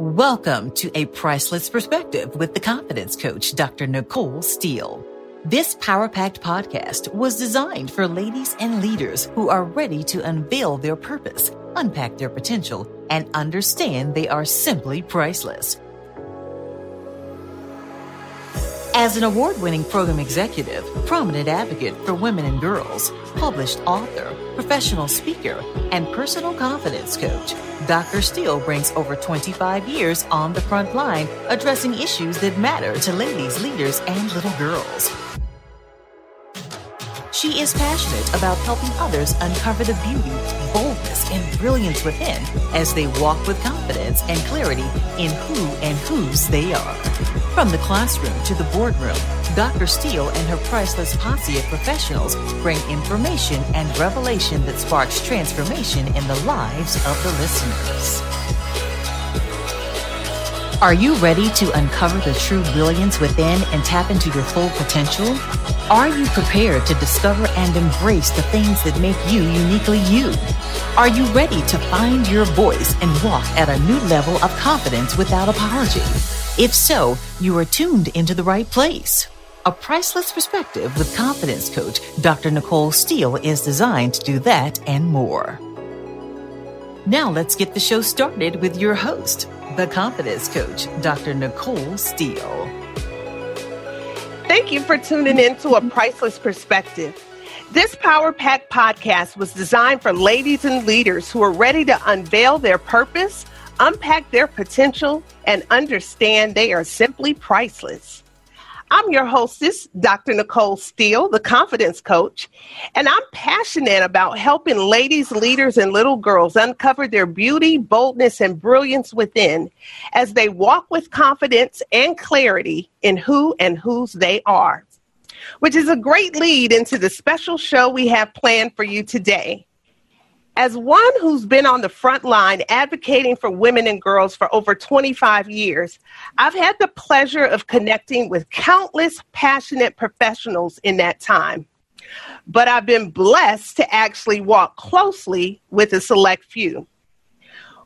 Welcome to A Priceless Perspective with the Confidence Coach, Dr. Nicole Steele. This Power Packed podcast was designed for ladies and leaders who are ready to unveil their purpose, unpack their potential, and understand they are simply priceless. As an award winning program executive, prominent advocate for women and girls, published author, professional speaker, and personal confidence coach, Dr. Steele brings over 25 years on the front line addressing issues that matter to ladies, leaders, and little girls. She is passionate about helping others uncover the beauty, boldness, and brilliance within as they walk with confidence and clarity in who and whose they are. From the classroom to the boardroom, Dr. Steele and her priceless posse of professionals bring information and revelation that sparks transformation in the lives of the listeners. Are you ready to uncover the true brilliance within and tap into your full potential? Are you prepared to discover and embrace the things that make you uniquely you? Are you ready to find your voice and walk at a new level of confidence without apology? If so, you are tuned into the right place. A priceless perspective with confidence coach Dr. Nicole Steele is designed to do that and more. Now let's get the show started with your host, the confidence coach, Dr. Nicole Steele. Thank you for tuning in to A Priceless Perspective. This Power Pack podcast was designed for ladies and leaders who are ready to unveil their purpose, unpack their potential, and understand they are simply priceless. I'm your hostess, Dr. Nicole Steele, the confidence coach, and I'm passionate about helping ladies, leaders, and little girls uncover their beauty, boldness, and brilliance within as they walk with confidence and clarity in who and whose they are. Which is a great lead into the special show we have planned for you today. As one who's been on the front line advocating for women and girls for over 25 years, I've had the pleasure of connecting with countless passionate professionals in that time. But I've been blessed to actually walk closely with a select few.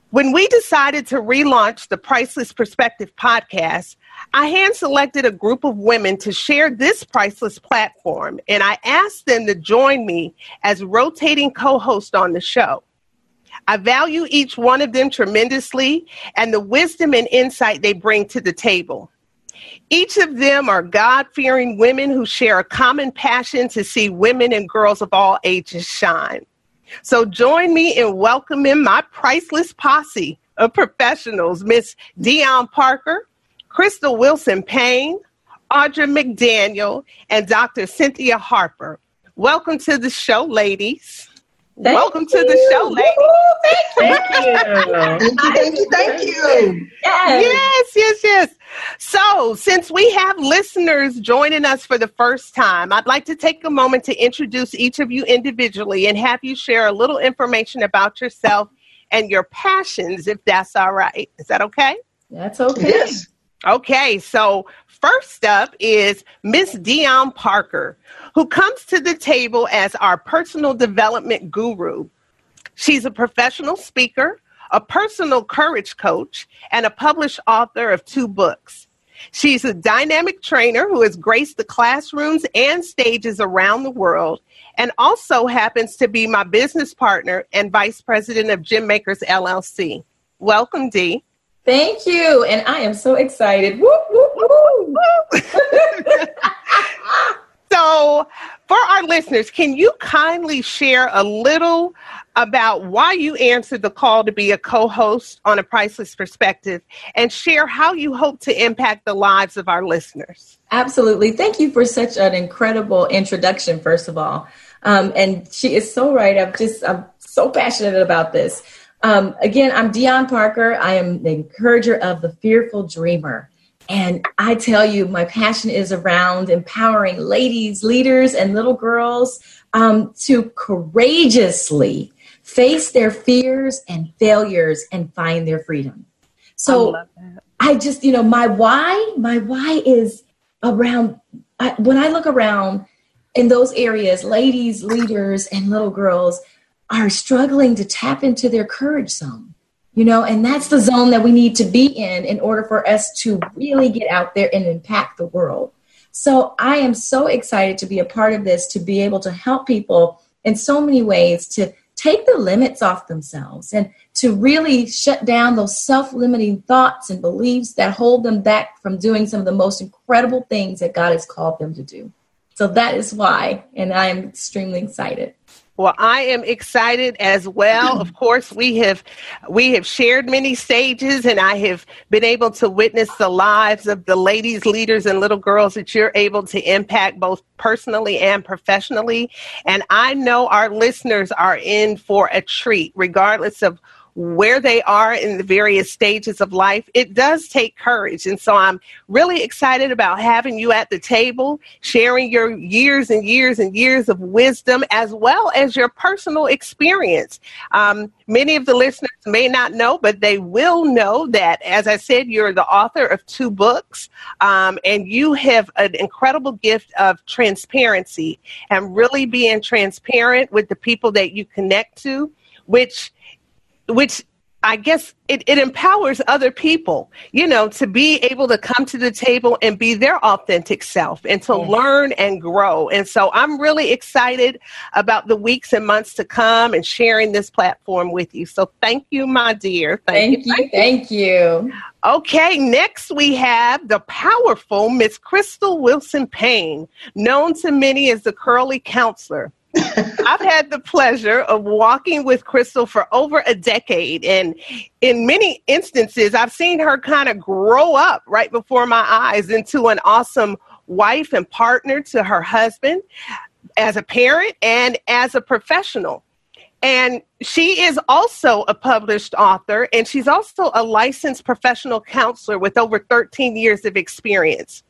When we decided to relaunch the Priceless Perspective podcast, I hand selected a group of women to share this priceless platform, and I asked them to join me as rotating co host on the show. I value each one of them tremendously and the wisdom and insight they bring to the table. Each of them are God fearing women who share a common passion to see women and girls of all ages shine. So join me in welcoming my priceless posse of professionals, Miss DeYonne Parker, Chrystol Wilson Payne, Audra McDaniel, and Dr. Cynthia Harper. Welcome to the show, ladies. Thank Welcome you. to the show, ladies. Thank you. Thank you, thank you, thank you. Yes. Yes, yes, yes. So, since we have listeners joining us for the first time, I'd like to take a moment to introduce each of you individually and have you share a little information about yourself and your passions, if that's all right. Is that okay? That's okay. Yes. Okay, so first up is Miss DeYonne Parker, who comes to the table as our personal development guru. She's a professional speaker, a personal courage coach, and a published author of two books. She's a dynamic trainer who has graced the classrooms and stages around the world and also happens to be my business partner and vice president of Gem Makers LLC. Welcome, Dee. Thank you. And I am so excited. Woo, woo, woo. So, for our listeners, can you kindly share a little about why you answered the call to be a co host on a priceless perspective and share how you hope to impact the lives of our listeners? Absolutely. Thank you for such an incredible introduction, first of all. Um, and she is so right. I'm just, I'm so passionate about this. Um, again, I'm DeYonne Parker. I am the encourager of the fearful dreamer. And I tell you, my passion is around empowering ladies, leaders, and little girls um, to courageously face their fears and failures and find their freedom. So I just, you know, my why, my why is around I, when I look around in those areas, ladies, leaders, and little girls are struggling to tap into their courage zone. you know, and that's the zone that we need to be in in order for us to really get out there and impact the world. So I am so excited to be a part of this, to be able to help people in so many ways to take the limits off themselves and to really shut down those self limiting thoughts and beliefs that hold them back from doing some of the most incredible things that God has called them to do. So that is why, and I am extremely excited. Well, I am excited as well. Of course, we have we have shared many stages and I have been able to witness the lives of the ladies, leaders and little girls that you're able to impact both personally and professionally. And I know our listeners are in for a treat regardless of where they are in the various stages of life, it does take courage. And so I'm really excited about having you at the table, sharing your years and years and years of wisdom as well as your personal experience. Um, many of the listeners may not know, but they will know that, as I said, you're the author of two books um, and you have an incredible gift of transparency and really being transparent with the people that you connect to, which which I guess it, it empowers other people, you know, to be able to come to the table and be their authentic self and to learn and grow. And so I'm really excited about the weeks and months to come and sharing this platform with you. So thank you, my dear. Thank, thank you, you. Thank you. Okay, next we have the powerful Miss Chrystol Wilson Payne, known to many as the Curly Counselor. I've had the pleasure of walking with Chrystol for over a decade. And in many instances, I've seen her kind of grow up right before my eyes into an awesome wife and partner to her husband as a parent and as a professional. And she is also a published author, and she's also a licensed professional counselor with over 13 years of experience.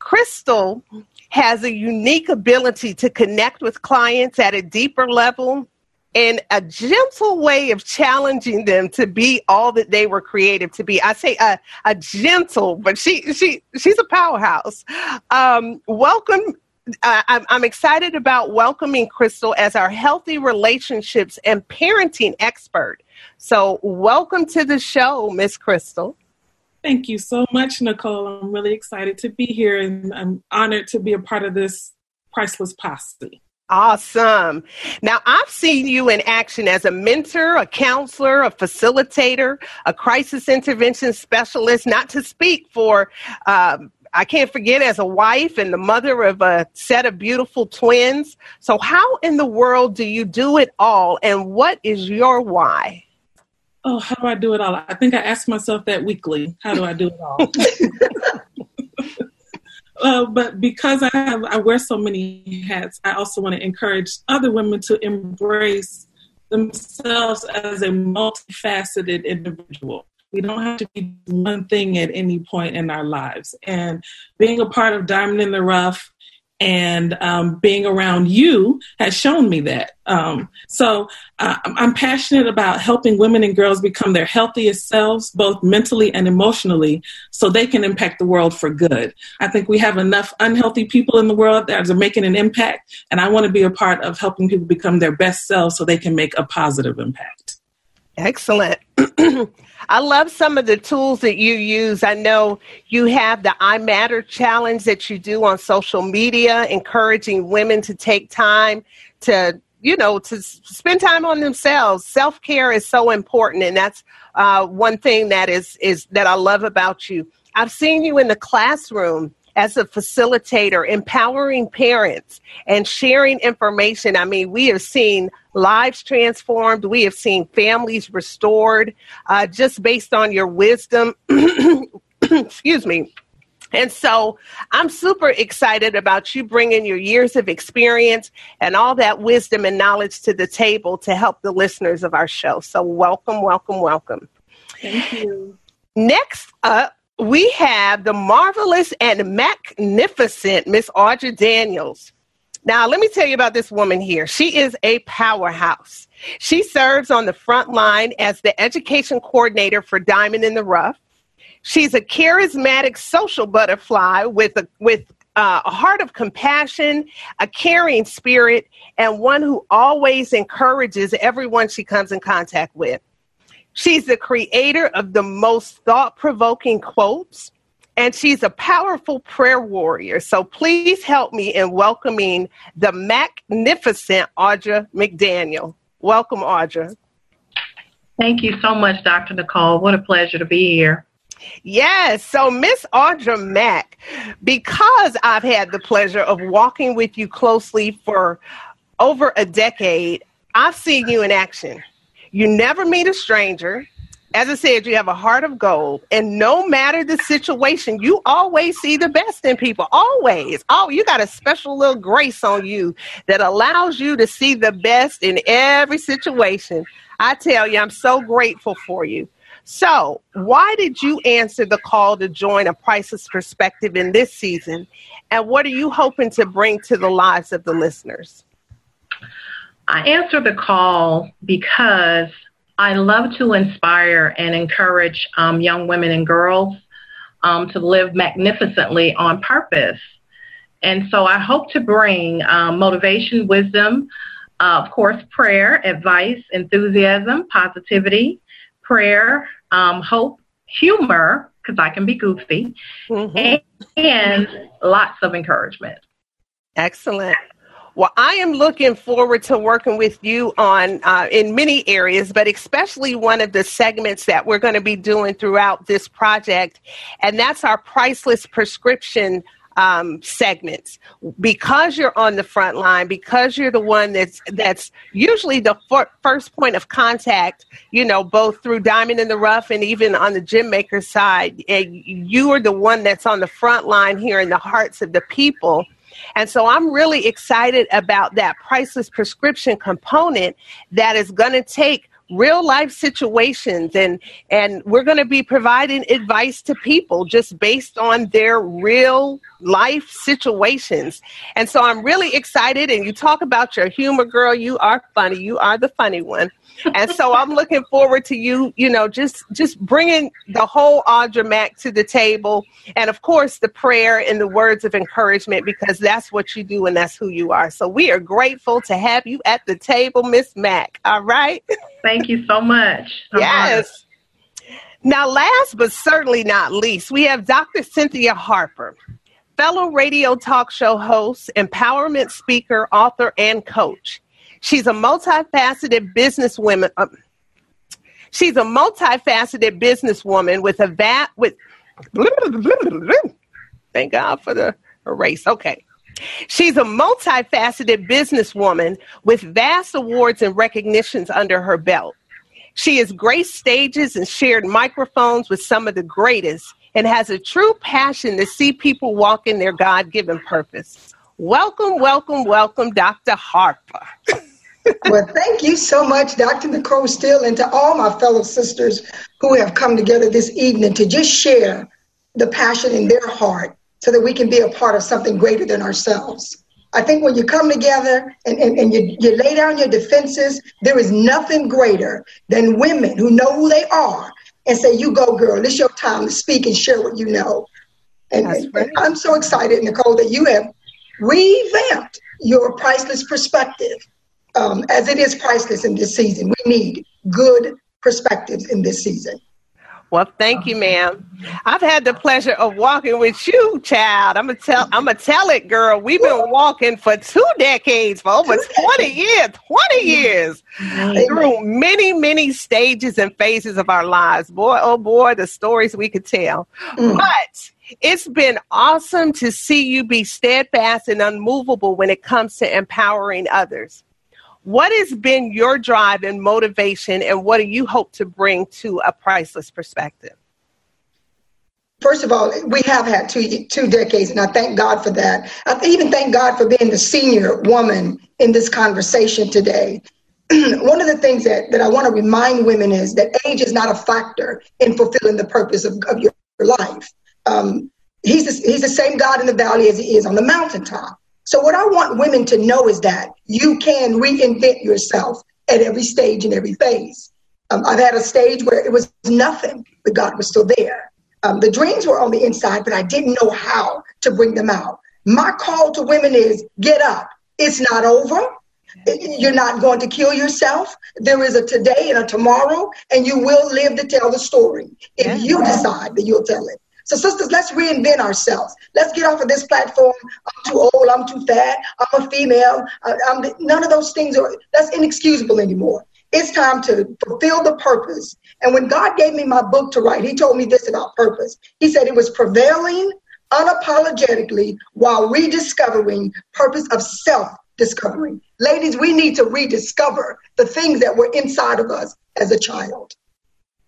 Chrystol has a unique ability to connect with clients at a deeper level and a gentle way of challenging them to be all that they were created to be. I say a, a gentle, but she she she's a powerhouse. Um, welcome. Uh, I'm, I'm excited about welcoming Chrystol as our healthy relationships and parenting expert. So, welcome to the show, Miss Chrystol. Thank you so much, Nicole. I'm really excited to be here and I'm honored to be a part of this priceless posse. Awesome. Now, I've seen you in action as a mentor, a counselor, a facilitator, a crisis intervention specialist, not to speak for, um, I can't forget, as a wife and the mother of a set of beautiful twins. So, how in the world do you do it all, and what is your why? Oh, how do I do it all? I think I ask myself that weekly. How do I do it all? uh, but because I have, I wear so many hats, I also want to encourage other women to embrace themselves as a multifaceted individual. We don't have to be one thing at any point in our lives. And being a part of Diamond in the Rough and um, being around you has shown me that. Um, so uh, I'm passionate about helping women and girls become their healthiest selves, both mentally and emotionally, so they can impact the world for good. I think we have enough unhealthy people in the world that are making an impact, and I want to be a part of helping people become their best selves so they can make a positive impact. Excellent. I love some of the tools that you use. I know you have the I Matter challenge that you do on social media, encouraging women to take time to, you know, to spend time on themselves. Self care is so important, and that's uh, one thing that is is that I love about you. I've seen you in the classroom as a facilitator, empowering parents and sharing information. I mean, we have seen lives transformed, we have seen families restored uh, just based on your wisdom. Excuse me. And so I'm super excited about you bringing your years of experience and all that wisdom and knowledge to the table to help the listeners of our show. So, welcome, welcome, welcome. Thank you. Next up, we have the marvelous and magnificent Miss Audra Daniels. Now, let me tell you about this woman here. She is a powerhouse. She serves on the front line as the education coordinator for Diamond in the Rough. She's a charismatic social butterfly with a, with uh, a heart of compassion, a caring spirit, and one who always encourages everyone she comes in contact with. She's the creator of the most thought provoking quotes, and she's a powerful prayer warrior. So please help me in welcoming the magnificent Audra McDaniel. Welcome, Audra. Thank you so much, Dr. Nicole. What a pleasure to be here. Yes. So, Miss Audra Mack, because I've had the pleasure of walking with you closely for over a decade, I've seen you in action. You never meet a stranger. As I said, you have a heart of gold, and no matter the situation, you always see the best in people. Always. Oh, you got a special little grace on you that allows you to see the best in every situation. I tell you, I'm so grateful for you. So, why did you answer the call to join a priceless perspective in this season? And what are you hoping to bring to the lives of the listeners? I answered the call because I love to inspire and encourage um, young women and girls um, to live magnificently on purpose. And so I hope to bring um, motivation, wisdom, uh, of course, prayer, advice, enthusiasm, positivity, prayer, um, hope, humor, because I can be goofy, mm-hmm. and, and lots of encouragement. Excellent. Well, I am looking forward to working with you on uh, in many areas, but especially one of the segments that we're going to be doing throughout this project, and that's our priceless prescription um, segments. Because you're on the front line because you're the one that's that's usually the first point of contact you know both through diamond in the rough and even on the gem maker side and you are the one that's on the front line here in the hearts of the people and so I'm really excited about that priceless prescription component that is going to take real life situations and and we're going to be providing advice to people just based on their real life situations and so i'm really excited and you talk about your humor girl you are funny you are the funny one and so I'm looking forward to you, you know, just just bringing the whole Audra Mack to the table, and of course the prayer and the words of encouragement because that's what you do and that's who you are. So we are grateful to have you at the table, Miss Mack. All right. Thank you so much. yes. Now, last but certainly not least, we have Dr. Cynthia Harper, fellow radio talk show host, empowerment speaker, author, and coach. She's a multifaceted businesswoman. Uh, she's a multifaceted businesswoman with a vat with. Thank God for the erase. Okay. She's a multifaceted businesswoman with vast awards and recognitions under her belt. She has graced stages and shared microphones with some of the greatest and has a true passion to see people walk in their God given purpose. Welcome, welcome, welcome, Dr. Harper. well, thank you so much, Dr. Nicole Steele, and to all my fellow sisters who have come together this evening to just share the passion in their heart so that we can be a part of something greater than ourselves. I think when you come together and, and, and you, you lay down your defenses, there is nothing greater than women who know who they are and say, You go, girl, it's your time to speak and share what you know. And, and I'm so excited, Nicole, that you have revamped your priceless perspective um, as it is priceless in this season. We need good perspectives in this season. Well, thank you, ma'am. I've had the pleasure of walking with you, child. I'm gonna tell. I'm gonna tell it, girl. We've been walking for two decades, for over twenty years. Twenty years through many, many stages and phases of our lives. Boy, oh boy, the stories we could tell. Mm. But it's been awesome to see you be steadfast and unmovable when it comes to empowering others. What has been your drive and motivation, and what do you hope to bring to a priceless perspective? First of all, we have had two two decades, and I thank God for that. I even thank God for being the senior woman in this conversation today. One of the things that, that I want to remind women is that age is not a factor in fulfilling the purpose of, of your life. Um, he's, the, he's the same God in the valley as he is on the mountaintop. So, what I want women to know is that you can reinvent yourself at every stage and every phase. Um, I've had a stage where it was nothing, but God was still there. Um, the dreams were on the inside, but I didn't know how to bring them out. My call to women is get up. It's not over. You're not going to kill yourself. There is a today and a tomorrow, and you will live to tell the story if you decide that you'll tell it. So, sisters, let's reinvent ourselves. Let's get off of this platform. I'm too old. I'm too fat. I'm a female. I'm none of those things are that's inexcusable anymore. It's time to fulfill the purpose. And when God gave me my book to write, He told me this about purpose. He said it was prevailing unapologetically while rediscovering purpose of self discovery. Ladies, we need to rediscover the things that were inside of us as a child.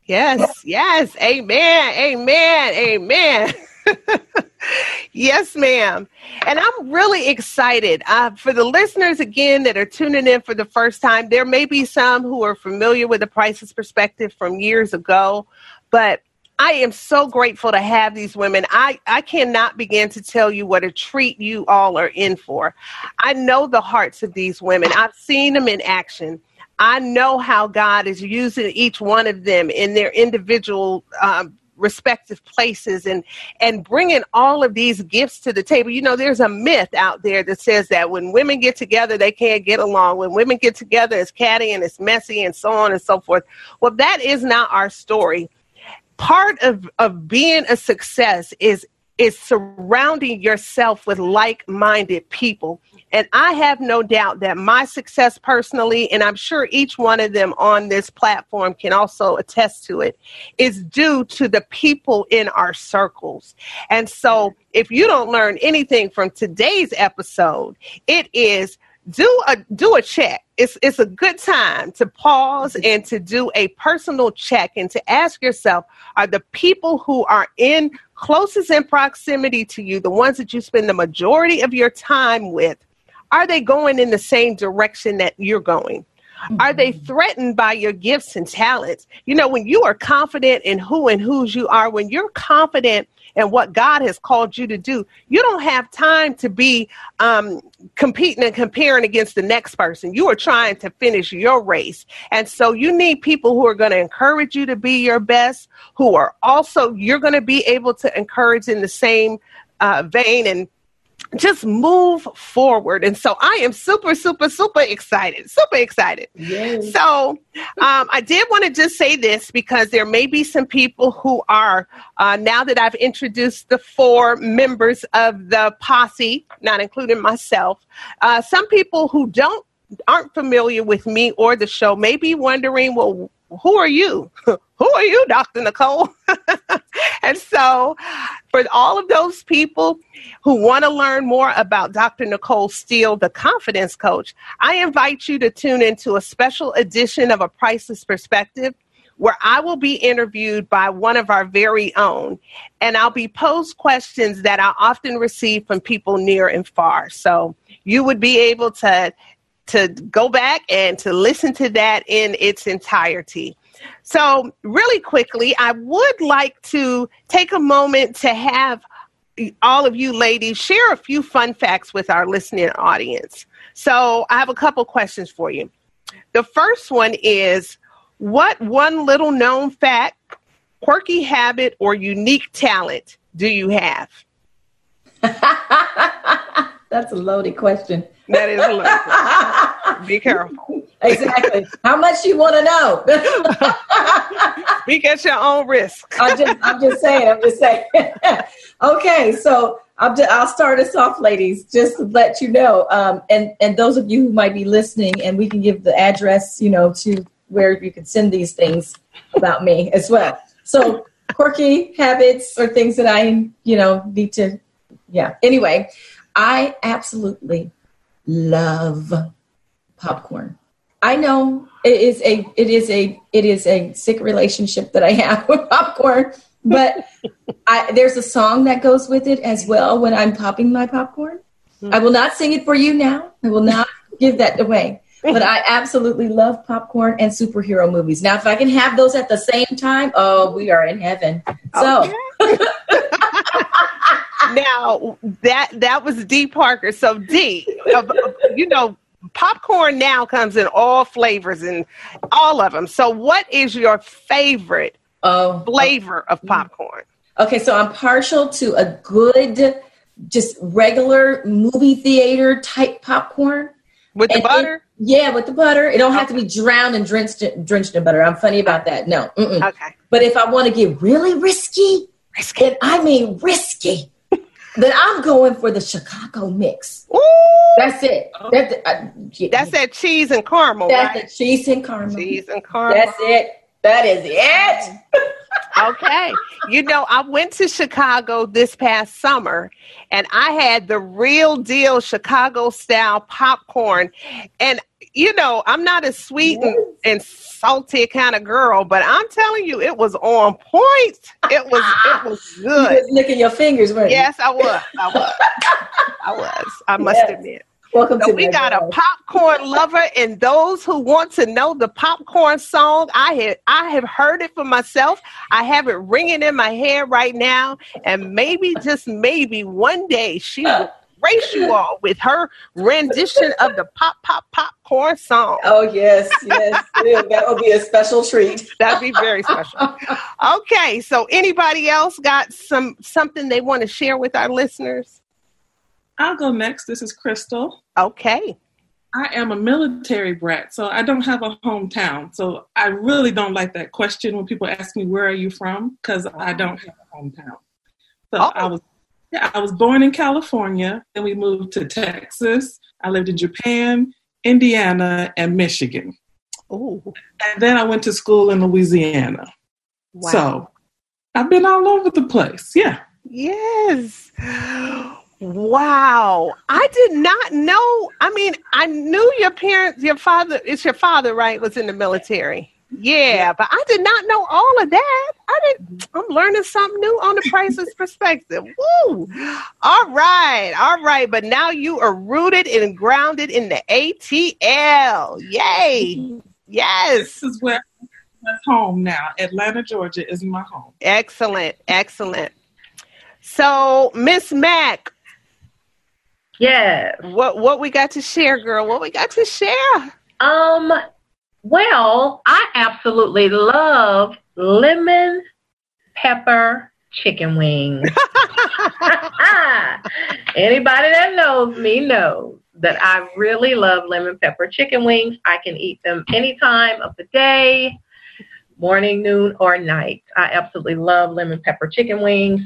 Yes, yes. Amen. Amen. Amen. yes, ma'am. And I'm really excited. Uh, for the listeners, again, that are tuning in for the first time, there may be some who are familiar with the Prices Perspective from years ago, but I am so grateful to have these women. I, I cannot begin to tell you what a treat you all are in for. I know the hearts of these women, I've seen them in action. I know how God is using each one of them in their individual um, respective places and and bringing all of these gifts to the table. You know, there's a myth out there that says that when women get together, they can't get along. When women get together, it's catty and it's messy and so on and so forth. Well, that is not our story part of of being a success is is surrounding yourself with like-minded people and i have no doubt that my success personally and i'm sure each one of them on this platform can also attest to it is due to the people in our circles and so if you don't learn anything from today's episode it is do a do a check. It's it's a good time to pause and to do a personal check and to ask yourself: Are the people who are in closest in proximity to you, the ones that you spend the majority of your time with, are they going in the same direction that you're going? Are they mm-hmm. threatened by your gifts and talents? You know, when you are confident in who and whose you are, when you're confident in what God has called you to do. You don't have time to be um, competing and comparing against the next person. You are trying to finish your race. And so you need people who are going to encourage you to be your best, who are also, you're going to be able to encourage in the same uh, vein and just move forward. And so I am super, super, super excited. Super excited. Yes. So um, I did want to just say this because there may be some people who are, uh, now that I've introduced the four members of the posse, not including myself, uh, some people who don't aren't familiar with me or the show may be wondering, well, who are you? who are you, Dr. Nicole? and so, for all of those people who want to learn more about Dr. Nicole Steele, the confidence coach, I invite you to tune into a special edition of A Priceless Perspective where I will be interviewed by one of our very own. And I'll be posed questions that I often receive from people near and far. So you would be able to to go back and to listen to that in its entirety. So, really quickly, I would like to take a moment to have all of you ladies share a few fun facts with our listening audience. So, I have a couple questions for you. The first one is what one little known fact, quirky habit, or unique talent do you have? That's a loaded question. That is a loaded Be careful. Exactly. How much you want to know? Speak at your own risk. I'm just, I'm just saying. I'm just saying. okay, so I'll, I'll start us off, ladies, just to let you know. Um, and and those of you who might be listening, and we can give the address, you know, to where you can send these things about me as well. So quirky habits or things that I, you know, need to. Yeah. Anyway, I absolutely love popcorn. I know it is a it is a it is a sick relationship that I have with popcorn, but I, there's a song that goes with it as well when I'm popping my popcorn. I will not sing it for you now. I will not give that away. But I absolutely love popcorn and superhero movies. Now, if I can have those at the same time, oh, we are in heaven. So. Okay. now that that was D Parker. So D, uh, you know, popcorn now comes in all flavors and all of them. So, what is your favorite oh, flavor of popcorn? Okay, so I'm partial to a good, just regular movie theater type popcorn. With the And it- butter? yeah, with the butter. It don't have to be drowned and drenched drenched in butter. I'm funny about that. No. Mm-mm. Okay. But if I want to get really risky, Risky. and I mean risky, then I'm going for the Chicago mix. Ooh, That's it. That's uh, yeah, that's that cheese and caramel, That's right? the cheese and caramel. Cheese and caramel. That's it. That is it. okay. You know, I went to Chicago this past summer and I had the real deal Chicago style popcorn. And, you know, I'm not a sweet and, and salty kind of girl, but I'm telling you, it was on point. It was, it was You good. was licking your fingers? Yes, I was. I was. I was. I must Yes. admit. Welcome So to we got a popcorn lover, and those who want to know the popcorn song, I have I have heard it for myself. I have it ringing in my head right now, and maybe just maybe one day she will grace you all with her rendition of the pop pop popcorn song. Oh yes, yes. yeah, that will be a special treat. That'd be very special. Okay, so anybody else got some something they want to share with our listeners? I'll go next. This is Chrystol. Okay. I am a military brat, so I don't have a hometown. So I really don't like that question when people ask me where are you from because I don't have a hometown. So Oh. I was yeah, I was born in California, then we moved to Texas. I lived in Japan, Indiana, and Michigan. Oh. And then I went to school in Louisiana. Wow. So I've been all over the place. Yeah. Yes. Wow. I did not know. I mean, I knew your parents, your father, it's your father, right, was in the military. Yeah, but I did not know all of that. I didn't I'm learning something new on the priceless perspective. Woo. All right. All right. But now you are rooted and grounded in the ATL. Yay. Yes. This is where I'm home now. Atlanta, Georgia is my home. Excellent. Excellent. So, Miss Mack, Yes. What what we got to share, girl? What we got to share? Um, well, I absolutely love lemon pepper chicken wings. Anybody that knows me knows that I really love lemon pepper chicken wings. I can eat them any time of the day, morning, noon, or night. I absolutely love lemon pepper chicken wings.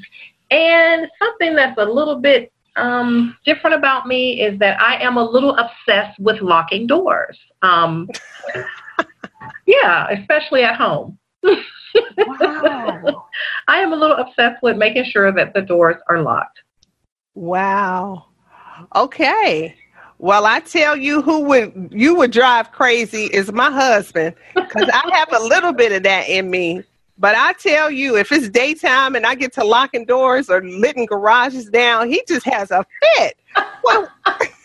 And something that's a little bit um, different about me is that I am a little obsessed with locking doors. Um, yeah, especially at home. Wow. I am a little obsessed with making sure that the doors are locked. wow. Okay. Well, I tell you who would you would drive crazy is my husband because I have a little bit of that in me. But I tell you, if it's daytime and I get to locking doors or letting garages down, he just has a fit. Well,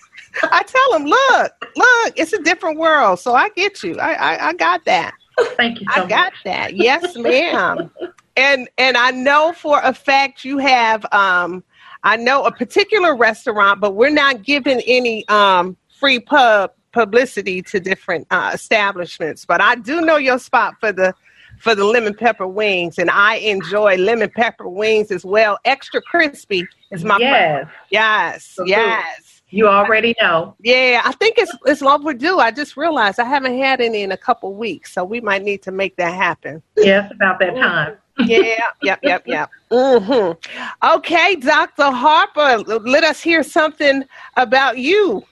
I tell them, look, look, it's a different world. So I get you. I I, I got that. Thank you so I got much. that. Yes, ma'am. and and I know for a fact you have um I know a particular restaurant, but we're not giving any um free pub publicity to different uh, establishments. But I do know your spot for the for the lemon pepper wings, and I enjoy lemon pepper wings as well. Extra crispy is my Yes, yes, So good. yes. You already know. Yeah, I think it's it's overdue. I just realized I haven't had any in a couple weeks, so we might need to make that happen. Yes, about that time. Yeah, yep, yep, yep. Mm-hmm. Okay, Dr. Harper, let us hear something about you.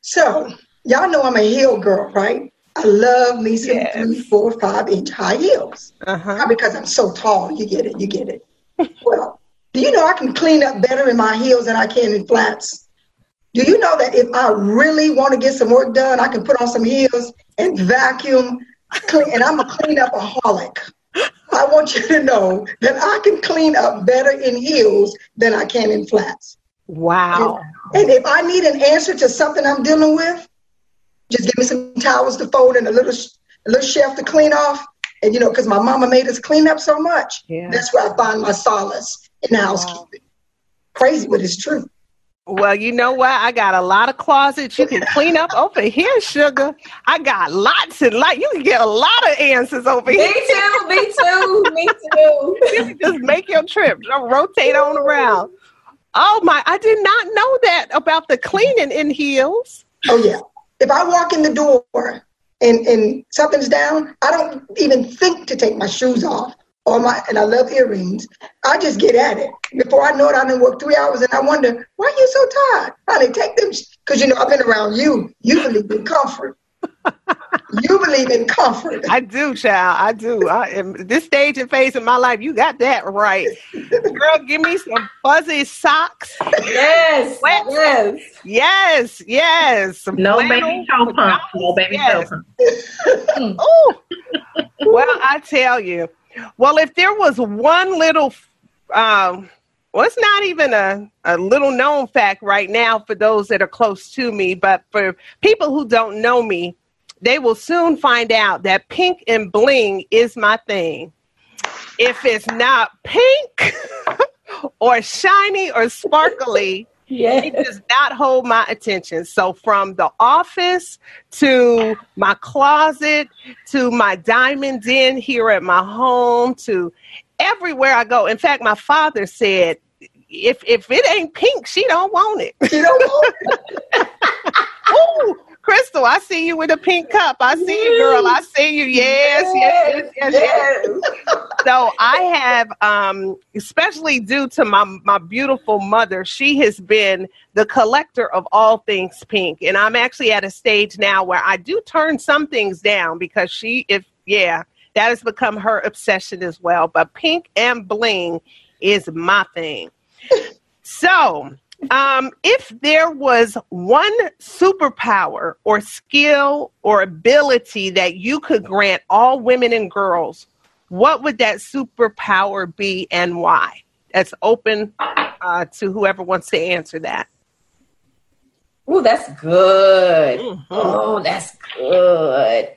So, y'all know I'm a heel girl, right? I love me some Yes. three, four, five inch high heels. Uh-huh. Not because I'm so tall. You get it. You get it. well, do you know I can clean up better in my heels than I can in flats? Do you know that if I really want to get some work done, I can put on some heels and vacuum, clean, and I'm a clean up aholic. I want you to know that I can clean up better in heels than I can in flats. Wow. And if I need an answer to something I'm dealing with, just give me some towels to fold and a little a little shelf to clean off. And you know, because my mama made us clean up so much, Yeah. that's where I find my solace in housekeeping. Crazy, but it's true. Well, you know what? I got a lot of closets you can clean up over here, sugar. I got lots and lots. You can get a lot of answers over Me here. too. Me too. Me too. You can just make your trip, Just rotate on around. Oh my! I did not know that about the cleaning in heels. Oh yeah. If I walk in the door and and something's down, I don't even think to take my shoes off or my and I love earrings. I just get at it. Before I know it, I've been work three hours and I wonder, why are you so tired? Honey, take them because you know I've been around you. You believe in comfort. you believe in comfort. I do, child. I do. I am this stage and phase in my life. You got that right, girl. Give me some fuzzy socks. Yes, Wet. yes. Yes, yes. No baby toe pumps. No baby Yes. toe pumps. Ooh. well, I tell you. Well, if there was one little, um, well, it's not even a, a little known fact right now for those that are close to me, but for people who don't know me, they will soon find out that pink and bling is my thing. If it's not pink or shiny or sparkly, Yes. it does not hold my attention. So from the office to my closet to my diamond den here at my home to everywhere I go. In fact, my father said, if if it ain't pink, she don't want it. You don't know? Ooh, Chrystol, I see you with a pink cup. I see you, girl. I see you. Yes, yes, yes, yes. yes. so I have, um, especially due to my my beautiful mother, she has been the collector of all things pink, and I'm actually at a stage now where I do turn some things down because she, if yeah, that has become her obsession as well. But pink and bling is my thing. So, um, if there was one superpower or skill or ability that you could grant all women and girls, what would that superpower be and why? That's open uh, to whoever wants to answer that. Oh, that's good. Mhm. Oh, that's good.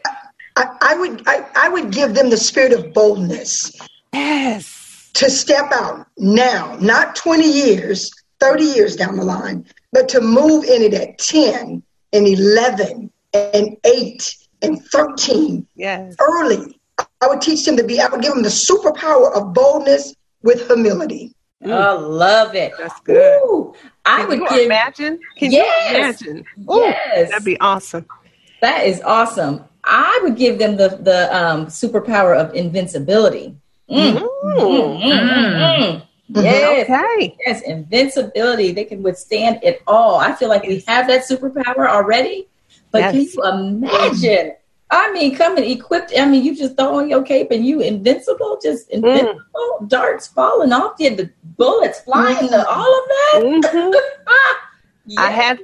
I, I would I, I would give them the spirit of boldness Yes. to step out now, not 20 years, 30 years down the line, but to move in it at 10 and 11 and 8 and 13 Yes. early. I would teach them to be, I would give them the superpower of boldness with humility. I love it. That's good. Ooh, I Can would you give imagine? Can Yes. you imagine? Ooh, Yes. That'd be awesome. that is awesome. I would give them the the um, superpower of invincibility. Mm. Mm. Mm, mm, mm, mm. Yes, Okay. yes, invincibility. They can withstand it all. I feel like we have that superpower already. But can you imagine? I mean, coming equipped. I mean, you just throw on your cape and you invincible, just invincible. Darts falling off you, the bullets flying, the, all of that. Mhm. Ah, I have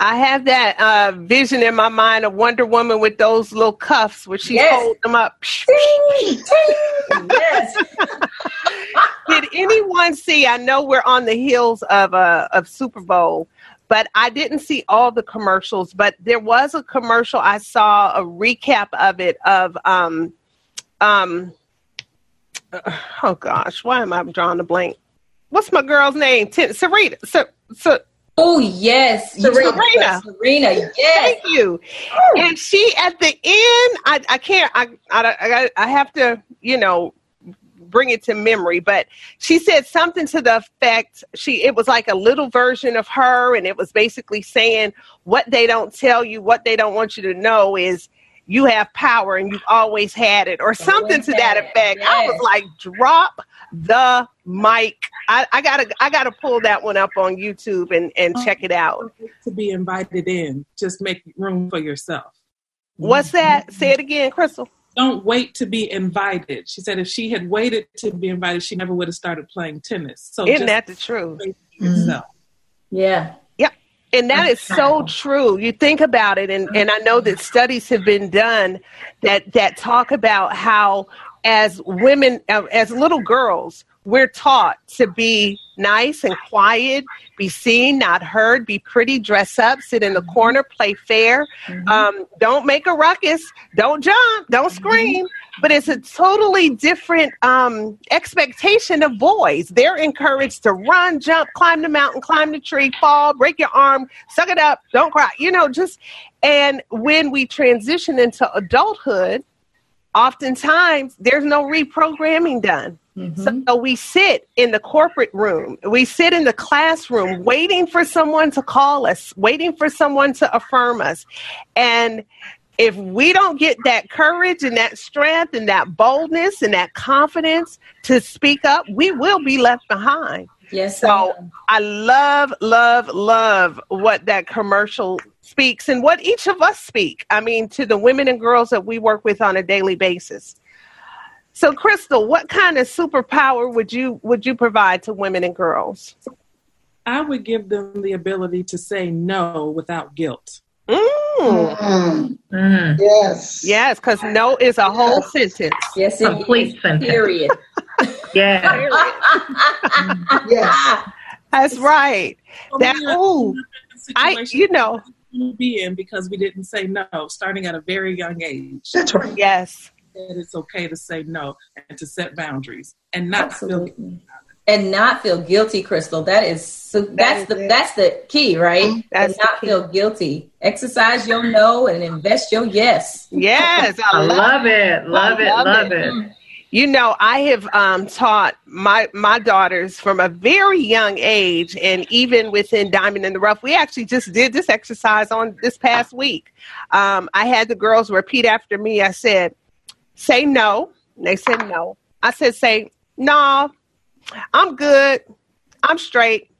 I have that uh, vision in my mind of Wonder Woman with those little cuffs where she Yes. holds them up. Ting, ting. yes. Did anyone see? I know we're on the heels of uh, of Super Bowl, but I didn't see all the commercials. But there was a commercial I saw a recap of it of um um. Oh gosh, why am I drawing a blank? What's my girl's name? Tin- Serena. Ser- Ser- Oh yes, Serena. talk Serena. Yes. Thank you. And she at the end, I, I can't, I, I, I, I have to, you know, bring it to memory, but she said something to the effect she, it was like a little version of her, and it was basically saying what they don't tell you, what they don't want you to know is you have power and you've always had it, or something to that effect. I was like, drop the mic. I, I gotta, I gotta pull that one up on YouTube and, and oh, check it out. To be invited in, just make room for yourself. What's that? Mm-hmm. Say it again, Chrystol. Don't wait to be invited. She said if she had waited to be invited, she never would have started playing tennis. So Isn't just that the truth? wait for yourself. Yeah. And that is so true. You think about it, and, and I know that studies have been done that that talk about how as women, uh, as little girls, we're taught to be nice and quiet, be seen, not heard, be pretty, dress up, sit in the corner, play fair, um, don't make a ruckus, don't jump, don't scream. But it's a totally different um, expectation of boys. They're encouraged to run, jump, climb the mountain, climb the tree, fall, break your arm, suck it up, don't cry. You know, just and when we transition into adulthood, oftentimes there's no reprogramming done Mm-hmm. So we sit in the corporate room, we sit in the classroom waiting for someone to call us, waiting for someone to affirm us. And if we don't get that courage and that strength and that boldness and that confidence to speak up, we will be left behind. Yes. So I love, love, love what that commercial speaks and what each of us speak. I mean, to the women and girls that we work with on a daily basis. So, Chrystol, what kind of superpower would you would you provide to women and girls? I would give them the ability to say no without guilt. Mm. Mm. Yes. Yes, because no is a whole sentence. Yes, Complete is. sentence. Period. Yeah. Yes. That's right. So That many ooh, I you know we be in because we didn't say no, starting at a very young age. That's right. yes. That it's okay to say no and to set boundaries and not feel Absolutely. And not feel guilty, Chrystol. That is so, that's is the it. that's the key, right? That's and not key. feel guilty. Exercise your no and invest your yes. Yes. I I love love it. Love it. love Love it. it. You know, I have um, taught my my daughters from a very young age, and even within Diamond in the Rough, we actually just did this exercise on this past week. Um, I had the girls repeat after me. I said, "Say no." And they said no. I said, "Say no. I'm good. I'm straight.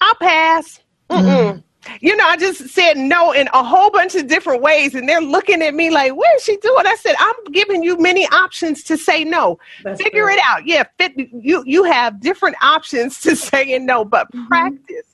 I'll pass." Mm-mm. You know, I just said no in a whole bunch of different ways, and they're looking at me like, "What is she doing?" I said, "I'm giving you many options to say no. That's Figure good. it out. Yeah, fit, you you have different options to saying no, but Mm-hmm. practice,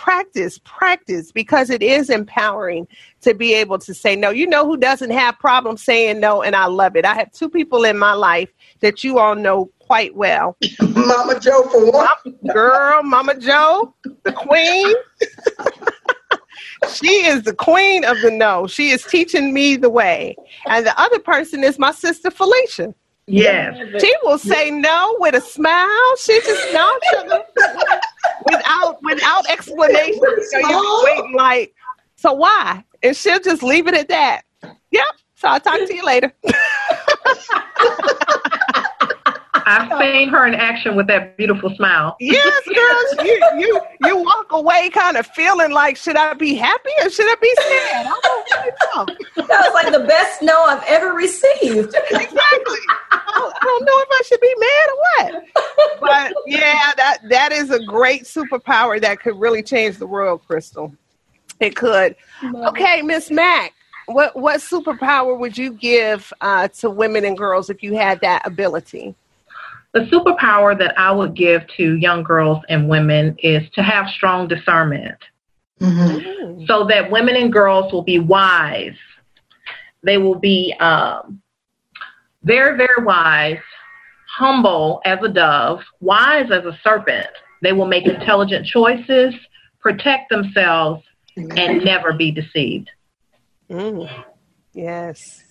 practice, practice, because it is empowering to be able to say no. You know who doesn't have problems saying no, and I love it. I have two people in my life that you all know quite well. Mama Joe for one. Girl, Mama Joe, the queen. she is the queen of the no. She is teaching me the way. And the other person is my sister Felicia. Yes. She will say no with a smile. She just no sugar without without explanation. So you're waiting like, so why? And she'll just leave it at that. Yep. So I'll talk to you later. I've seen her in action with that beautiful smile. yes, girls. You you you walk away kind of feeling like, should I be happy or should I be sad? I don't really know. That was like the best no I've ever received. exactly. I don't, I don't know if I should be mad or what. But yeah, that that is a great superpower that could really change the world, Chrystol. It could. Okay, Miss Mack, what what superpower would you give uh, to women and girls if you had that ability? The superpower that I would give to young girls and women is to have strong discernment Mhm. so that women and girls will be wise. They will be um, very, very wise, humble as a dove, wise as a serpent. They will make intelligent choices, protect themselves, and never be deceived. Mm. Yes.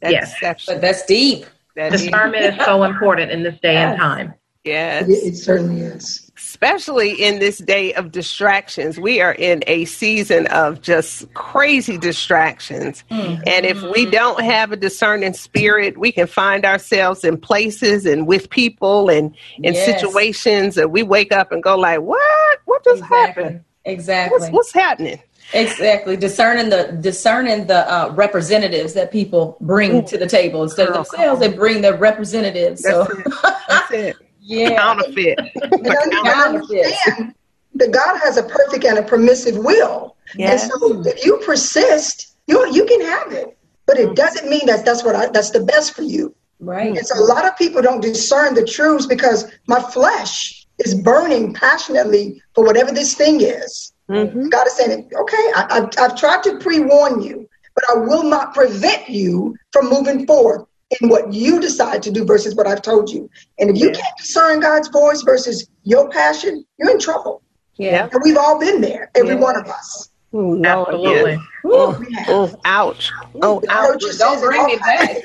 That's Yes. exceptional. But that's deep. That is- Discernment is so important in this day and time. Yes. It, it certainly is. especially in this day of distractions. We are in a season of just crazy distractions. And if we don't have a discerning spirit, we can find ourselves in places and with people and in Yes. situations that we wake up and go like, "What? What just happened? Exactly. What's, what's happening?" Exactly. Discerning the discerning the uh, representatives that people bring to the table instead of themselves, they bring their representatives. So it. That's it. yeah, Counterfeit. You know, you understand that God has a perfect and a permissive will. Yes. And so if you persist, you you can have it. But it doesn't mean that that's what I, that's the best for you. right. And so a lot of people don't discern the truths because my flesh is burning passionately for whatever this thing is. Mhm. God is saying, okay, I, I've, I've tried to pre warn you, but I will not prevent you from moving forward in what you decide to do versus what I've told you. And if you can't discern God's voice versus your passion, you're in trouble. Yeah. And we've all been there, every Yeah. one of us. Ooh, Lord, Absolutely. yes. Woo. We have. Oh, ouch. Oh, The ouch. church says Don't bring me back.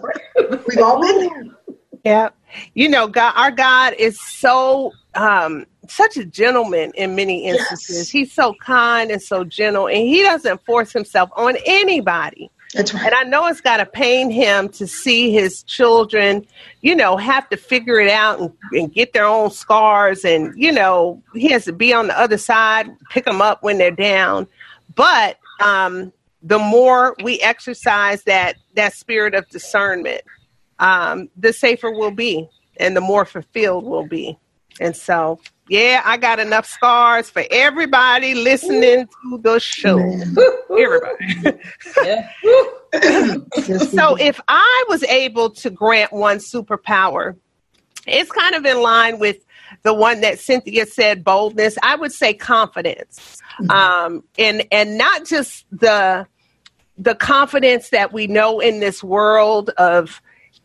Bring- We've all been there. Yeah. You know, God, our God is so um such a gentleman in many instances. Yes. He's so kind and so gentle and he doesn't force himself on anybody. That's right. And I know it's got to pain him to see his children, you know, have to figure it out and, and, get their own scars. And, you know, he has to be on the other side, pick them up when they're down. But um, the more we exercise that, that spirit of discernment, um, the safer we'll be and the more fulfilled we'll be. And so, yeah, I got enough scars for everybody listening to the show. Everybody. so, if I was able to grant one superpower, it's kind of in line with the one that Cynthia said, boldness. I would say confidence, mm-hmm. um, and and not just the the confidence that we know in this world of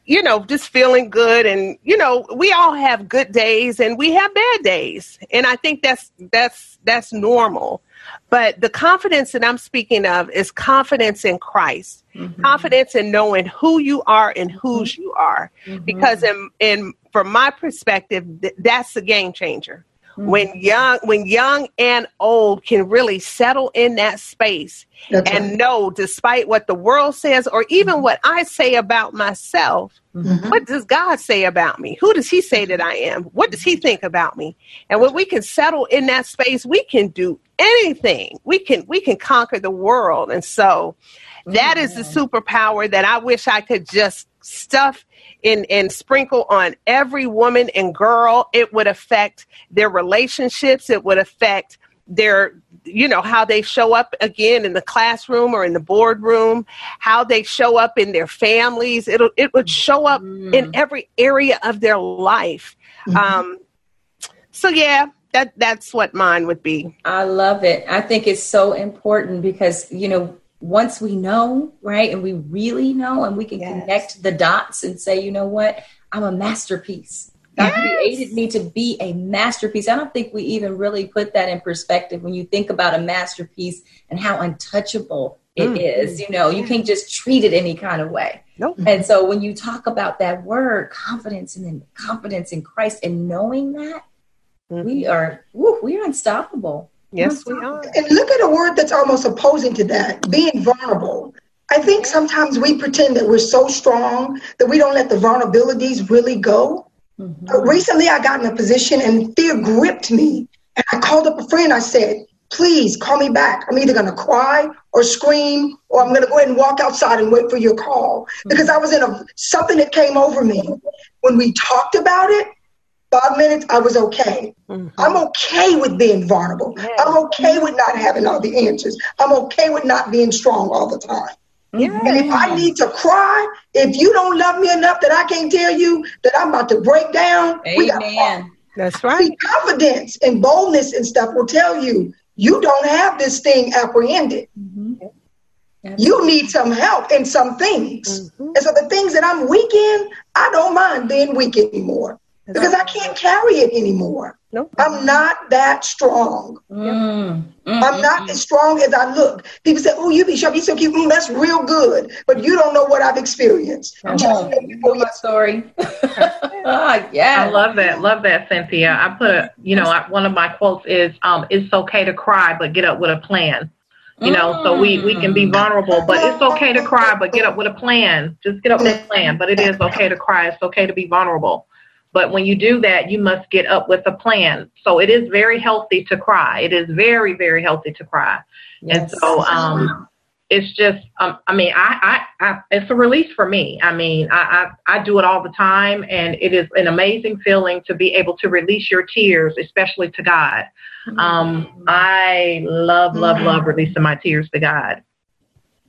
you know, just feeling good. And, you know, we all have good days and we have bad days. And I think that's, that's, that's normal. But the confidence that I'm speaking of is confidence in Christ, mm-hmm. confidence in knowing who you are and whose mm-hmm. you are. Mm-hmm. Because in, in, from my perspective, th- that's the game changer. Mm-hmm. When young, when young and old can really settle in that space That's and right. know, despite what the world says or even mm-hmm. what I say about myself, mm-hmm. what does God say about me? Who does He say that I am? What does He think about me? And when we can settle in that space, we can do anything. We can we can conquer the world. And so, that is the superpower that I wish I could just stuff and, and sprinkle on every woman and girl. It would affect their relationships. It would affect their you know how they show up again in the classroom or in the boardroom how they show up in their families it'll it would show up mm. in every area of their life mm-hmm. um so yeah that that's what mine would be i love it i think it's so important because you know once we know, right, and we really know, and we can yes. connect the dots and say, you know what, I'm a masterpiece. God yes. created me to be a masterpiece. I don't think we even really put that in perspective when you think about a masterpiece and how untouchable it mm. is. You know, you can't just treat it any kind of way. Nope. And so when you talk about that word, confidence and then confidence in Christ and knowing that, mm-hmm. we are woo, we are unstoppable. Yes, we are. And look at a word that's almost opposing to that being vulnerable. I think sometimes we pretend that we're so strong that we don't let the vulnerabilities really go. Mm-hmm. Uh, recently, I got in a position and fear gripped me. And I called up a friend. I said, please call me back. I'm either going to cry or scream, or I'm going to go ahead and walk outside and wait for your call. Mm-hmm. Because I was in a something that came over me. When we talked about it, five minutes, I was okay. Mm-hmm. I'm okay with being vulnerable. Yes. I'm okay with not having all the answers. I'm okay with not being strong all the time. Yes. And if I need to cry, if you don't love me enough that I can't tell you that I'm about to break down, Amen. we got That's right. See, confidence and boldness and stuff will tell you you don't have this thing apprehended. Mm-hmm. You need some help in some things. Mm-hmm. And so the things that I'm weak in, I don't mind being weak anymore because I can't carry it anymore. Nope. I'm not that strong. Mm, mm, I'm not mm, as strong as I look. People say, "Oh, you be sharp. You so cute. Mm, that's real good." But you don't know what I've experienced. Come on, you know my story. oh, yeah, I love that. Love that, Cynthia. I put a, you know, I, one of my quotes is, um, "It's okay to cry, but get up with a plan." You know, so we we can be vulnerable, but it's okay to cry, but get up with a plan. Just get up with a plan. But it is okay to cry. It's okay to be vulnerable. But when you do that, you must get up with a plan. So it is very healthy to cry. It is very, very healthy to cry. Yes. And so um, it's just, um, I mean, I, I, I, it's a release for me. I mean, I, I, I do it all the time, and it is an amazing feeling to be able to release your tears, especially to God. Um, I love, love, love releasing my tears to God.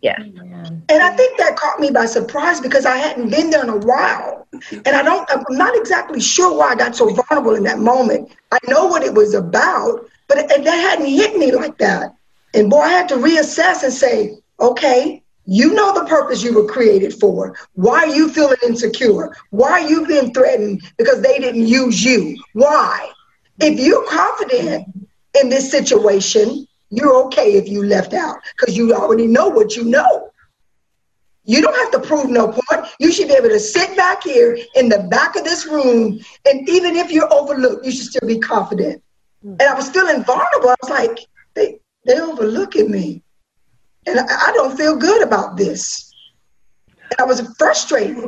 Yes. And I think that caught me by surprise because I hadn't been there in a while. And I don't, I'm not exactly sure why I got so vulnerable in that moment. I know what it was about, but it, that hadn't hit me like that. And boy, I had to reassess and say, okay, you know the purpose you were created for. Why are you feeling insecure? Why are you being threatened because they didn't use you? Why? If you're confident in this situation, you're okay if you left out because you already know what you know. You don't have to prove no point. You should be able to sit back here in the back of this room, and even if you're overlooked, you should still be confident. Hmm. And I was feeling vulnerable. I was like, they they overlooking me. and I, I don't feel good about this. And I was frustrated.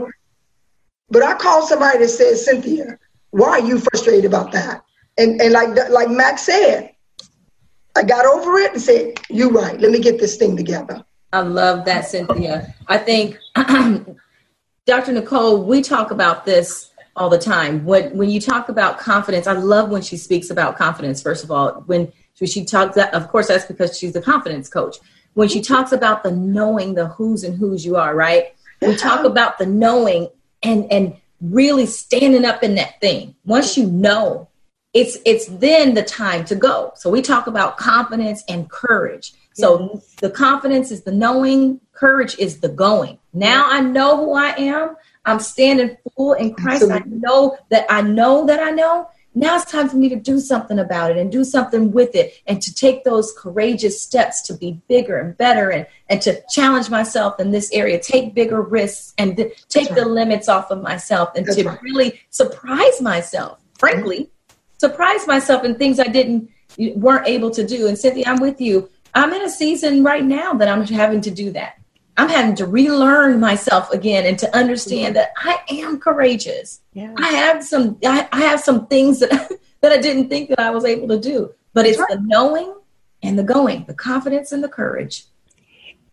But I called somebody that said, Cynthia, why are you frustrated about that? And and like like Max said, I got over it and said, You're right, let me get this thing together. I love that, Cynthia. I think Dr. Nicole, we talk about this all the time. When when you talk about confidence, I love when she speaks about confidence. First of all, when she talks, that, of course, that's because she's a confidence coach. When she talks about the knowing the who's and whos you are, right? We talk about the knowing and and really standing up in that thing. Once you know, it's it's then the time to go. So we talk about confidence and courage. So the confidence is the knowing, courage is the going. Now I know who I am. I'm standing full in Christ. Absolutely. I know that I know that I know. Now it's time for me to do something about it and do something with it and to take those courageous steps to be bigger and better and, and to challenge myself in this area, take bigger risks and th- take right. the limits off of myself and That's to right. really surprise myself, frankly, mm-hmm. Surprise myself in things I didn't, weren't able to do. And Cynthia, I'm with you. I'm in a season right now that I'm having to do that. I'm having to relearn myself again and to understand that I am courageous. Yeah. I have some I, I, have some things that that I didn't think that I was able to do. But it's right. the knowing and the going, the confidence and the courage.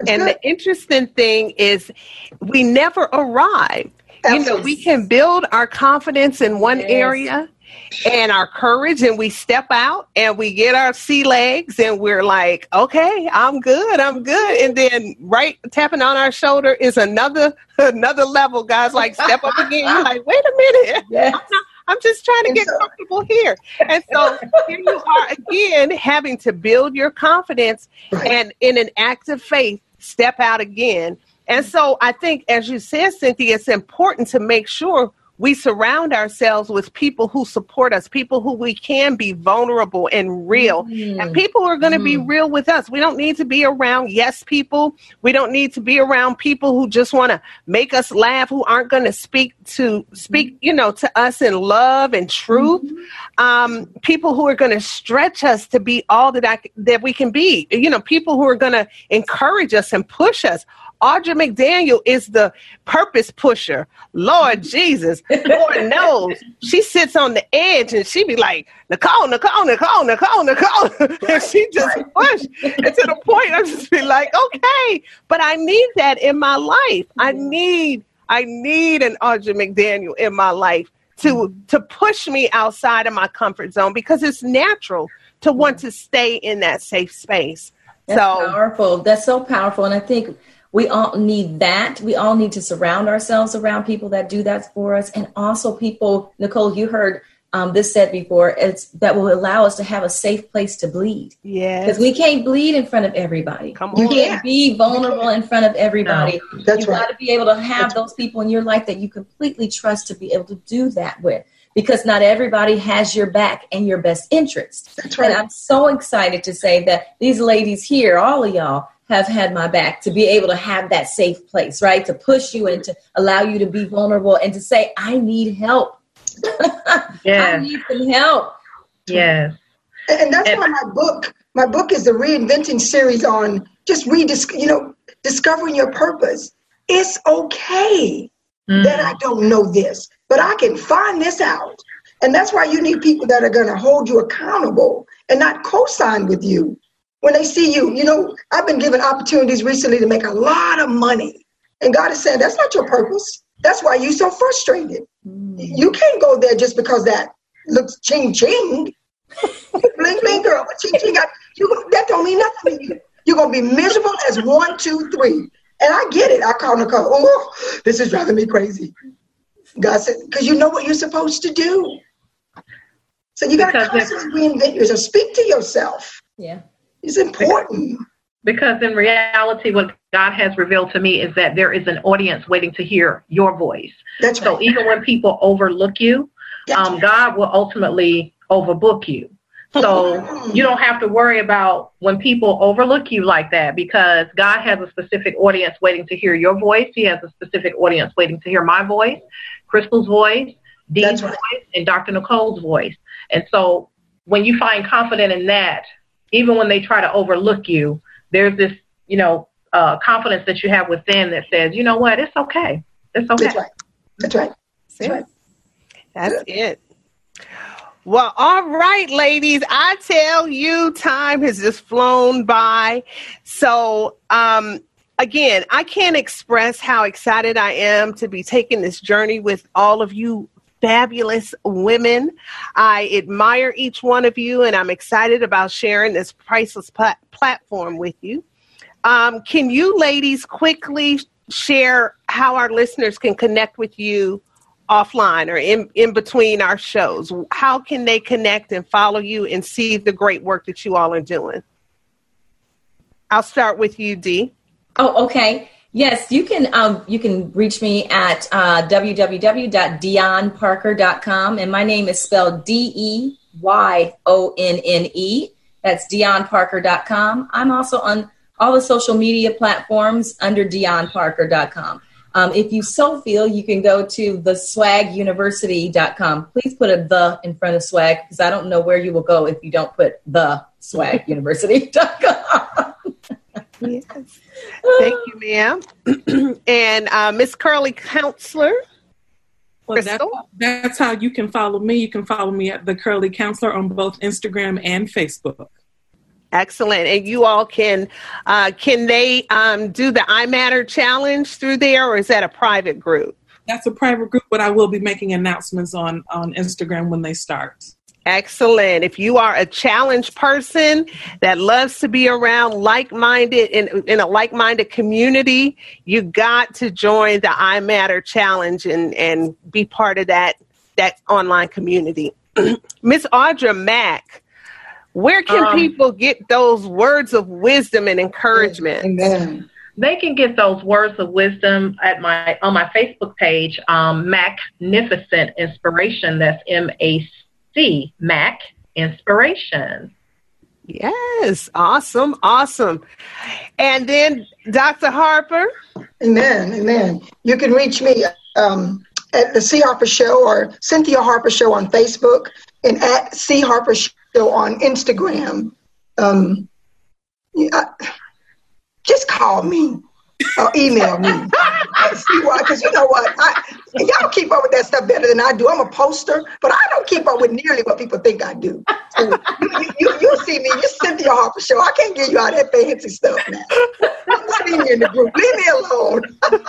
and the interesting thing is we never arrive. You know, we can build our confidence in one yes. area and our courage and we step out and we get our sea legs and we're like okay i'm good i'm good. And then right tapping on our shoulder is another another level guys like step up again. You're like wait a minute. Yes. I'm, I'm just trying to get comfortable here. And so here you are again having to build your confidence and in an act of faith step out again. And so i think as you said cynthia it's important to make sure we surround ourselves with people who support us, people who we can be vulnerable and real, mm-hmm. and people who are going to mm-hmm. be real with us. We don't need to be around yes people. We don't need to be around people who just want to make us laugh, who aren't going to speak to speak, you know, to us in love and truth. Mm-hmm. Um, people who are going to stretch us to be all that I that we can be. You know, people who are going to encourage us and push us Audra McDaniel is the purpose pusher. Lord Jesus, Lord knows. She sits on the edge and she be like, Nicole, Nicole, Nicole, Nicole, Nicole. and she just push. and to the point I just be like, okay, but I need that in my life. I need, I need an Audra McDaniel in my life to mm-hmm. to push me outside of my comfort zone because it's natural to want to stay in that safe space. That's so powerful. That's so powerful. And I think we all need that. We all need to surround ourselves around people that do that for us. And also people, Nicole, you heard um, this said before, it's that will allow us to have a safe place to bleed. Yeah. Because we can't bleed in front of everybody. Come on. You can't be vulnerable in front of everybody. No, that's you right. got to be able to have that's those people in your life that you completely trust to be able to do that with. Because not everybody has your back and your best interest. That's right. And I'm so excited to say that these ladies here, all of y'all, have had my back to be able to have that safe place, right? To push you and to allow you to be vulnerable and to say, I need help. yeah. I need some help. Yeah. And that's and, why my book, my book is the reinventing series on just rediscover, you know, discovering your purpose. It's okay mm. that I don't know this, but I can find this out. And that's why you need people that are going to hold you accountable and not co-sign with you when they see you. You know, I've been given opportunities recently to make a lot of money. And God is saying, that's not your purpose. That's why you're so frustrated. Mm. You can't go there just because that looks ching ching. bling bling girl, ching ching. You, that don't mean nothing to you. You're going to be miserable as one, two, three. And I get it. I call Nicole, oh, this is driving me crazy. God said, because you know what you're supposed to do. So you got to constantly reinvent yourself. Speak to yourself. Yeah. It's important. Because in reality, what God has revealed to me is that there is an audience waiting to hear your voice. That's right. So even when people overlook you, um, God will ultimately overbook you. So you don't have to worry about when people overlook you like that because God has a specific audience waiting to hear your voice. He has a specific audience waiting to hear my voice, Chrystol's voice, Dee's right. voice, and Dr. Nicole's voice. And so when you find confidence in that, even when they try to overlook you, there's this, you know, uh, confidence that you have within that says, you know what, it's okay. It's okay. That's right. That's right. That's, right. That's it. Well, all right, ladies. I tell you, time has just flown by. So, um, again, I can't express how excited I am to be taking this journey with all of you fabulous women. I admire each one of you, and I'm excited about sharing this priceless plat- platform with you. Um, can you ladies quickly share how our listeners can connect with you offline or in, in between our shows? How can they connect and follow you and see the great work that you all are doing? I'll start with you, Dee. Oh, okay. Yes, you can. Um, you can reach me at uh, www.deyonneparker.com, and my name is spelled D E Y O N N E. That's deyonneparker.com. I'm also on all the social media platforms under deyonneparker.com. Um, if you so feel, you can go to the swaguniversity.com. Please put a the in front of swag because I don't know where you will go if you don't put the swaguniversity.com. yes. Thank you, ma'am. and uh, Miss Curly Counselor. Well, that's, that's how you can follow me. You can follow me at the Curly Counselor on both Instagram and Facebook. Excellent. And you all can uh, can they um, do the I Matter challenge through there, or is that a private group? That's a private group, but I will be making announcements on on Instagram when they start. Excellent. If you are a challenge person that loves to be around like-minded in, in a like-minded community, you got to join the I Matter challenge and, and be part of that that online community. Miss Audra Mack, where can um, people get those words of wisdom and encouragement? Amen. They can get those words of wisdom at my on my Facebook page, um, Magnificent Inspiration. That's M A C Mac Inspiration. Yes, awesome, awesome. And then Dr. Harper. Amen, amen. You can reach me um, at the C Harper Show or Cynthia Harper Show on Facebook and at C Harper Show on Instagram. Um, yeah, just call me or email me. See why? Because you know what? I, y'all keep up with that stuff better than I do. I'm a poster, but I don't keep up with nearly what people think I do. So you, you, you see me, you Cynthia Harper show. I can't get you out that fancy stuff now. I'm you in the group. Leave me alone.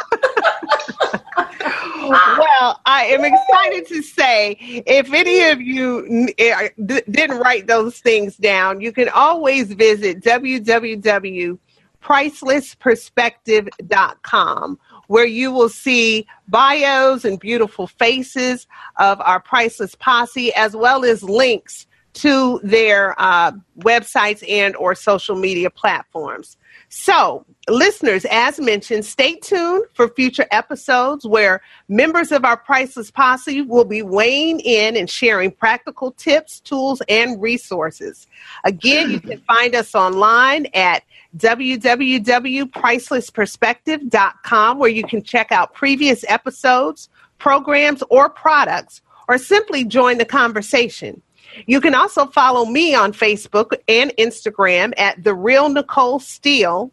well, I am excited to say if any of you eh, didn't write those things down, you can always visit www.pricelessperspective.com where you will see bios and beautiful faces of our priceless posse as well as links to their uh, websites and or social media platforms so, listeners, as mentioned, stay tuned for future episodes where members of our Priceless Posse will be weighing in and sharing practical tips, tools, and resources. Again, you can find us online at www.pricelessperspective.com where you can check out previous episodes, programs, or products, or simply join the conversation. You can also follow me on Facebook and Instagram at The Real Nicole Steele.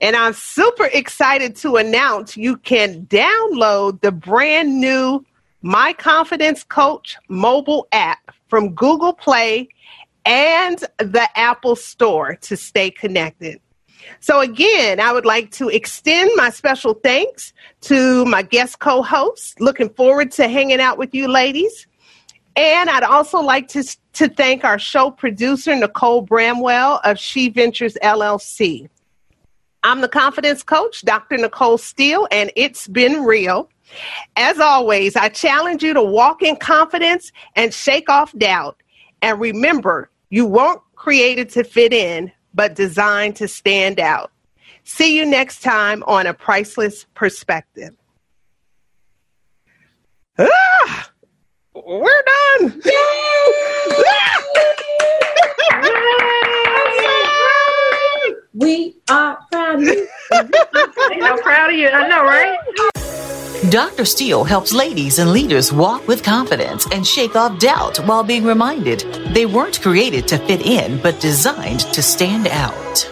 And I'm super excited to announce you can download the brand new My Confidence Coach mobile app from Google Play and the Apple Store to stay connected. So, again, I would like to extend my special thanks to my guest co hosts. Looking forward to hanging out with you ladies. And I'd also like to, to thank our show producer, Nicole Bramwell of She Ventures LLC. I'm the confidence coach, Dr. Nicole Steele, and it's been real. As always, I challenge you to walk in confidence and shake off doubt. And remember, you weren't created to fit in, but designed to stand out. See you next time on A Priceless Perspective. Ah! We're done. we are proud of you. I'm proud of you. I know, right? Dr. Steele helps ladies and leaders walk with confidence and shake off doubt while being reminded they weren't created to fit in, but designed to stand out.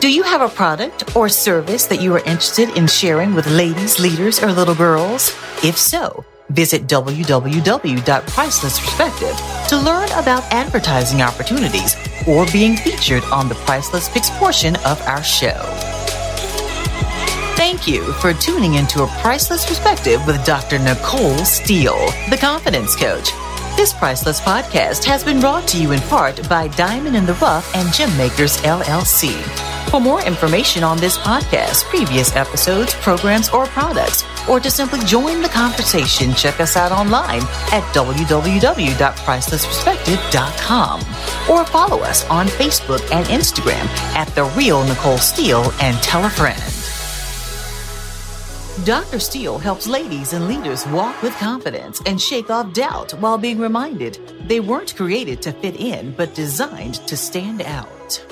Do you have a product or service that you are interested in sharing with ladies, leaders, or little girls? If so, visit www.pricelessperspective to learn about advertising opportunities or being featured on the Priceless Picks portion of our show. Thank you for tuning into a priceless perspective with Dr. Nicole Steele, the confidence coach. This priceless podcast has been brought to you in part by Diamond in the Rough and Gem Makers LLC. For more information on this podcast, previous episodes, programs, or products, or to simply join the conversation, check us out online at www.pricelessperspective.com or follow us on Facebook and Instagram at The Real Nicole Steele and tell a friend. Dr. Steele helps ladies and leaders walk with confidence and shake off doubt while being reminded they weren't created to fit in, but designed to stand out.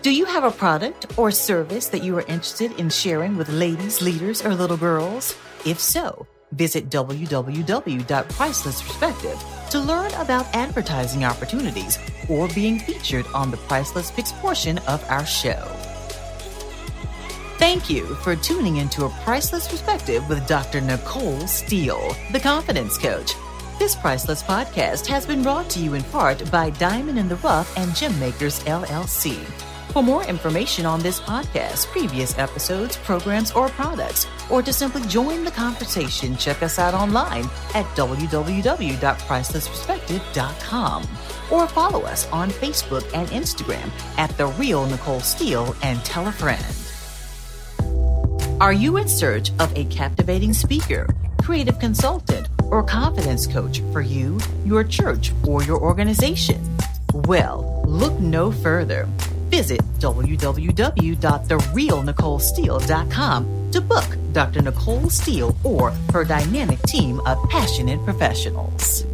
Do you have a product or service that you are interested in sharing with ladies, leaders, or little girls? If so, visit www.pricelessperspective to learn about advertising opportunities or being featured on the Priceless Picks portion of our show. Thank you for tuning into a priceless perspective with Dr. Nicole Steele, the confidence coach. This priceless podcast has been brought to you in part by Diamond in the Rough and Gem Makers LLC. For more information on this podcast, previous episodes, programs, or products, or to simply join the conversation, check us out online at www.pricelessperspective.com or follow us on Facebook and Instagram at The Real Nicole Steele and tell a friend. Are you in search of a captivating speaker, creative consultant, or confidence coach for you, your church, or your organization? Well, look no further. Visit www.therealnicolesteele.com to book Dr. Nicole Steele or her dynamic team of passionate professionals.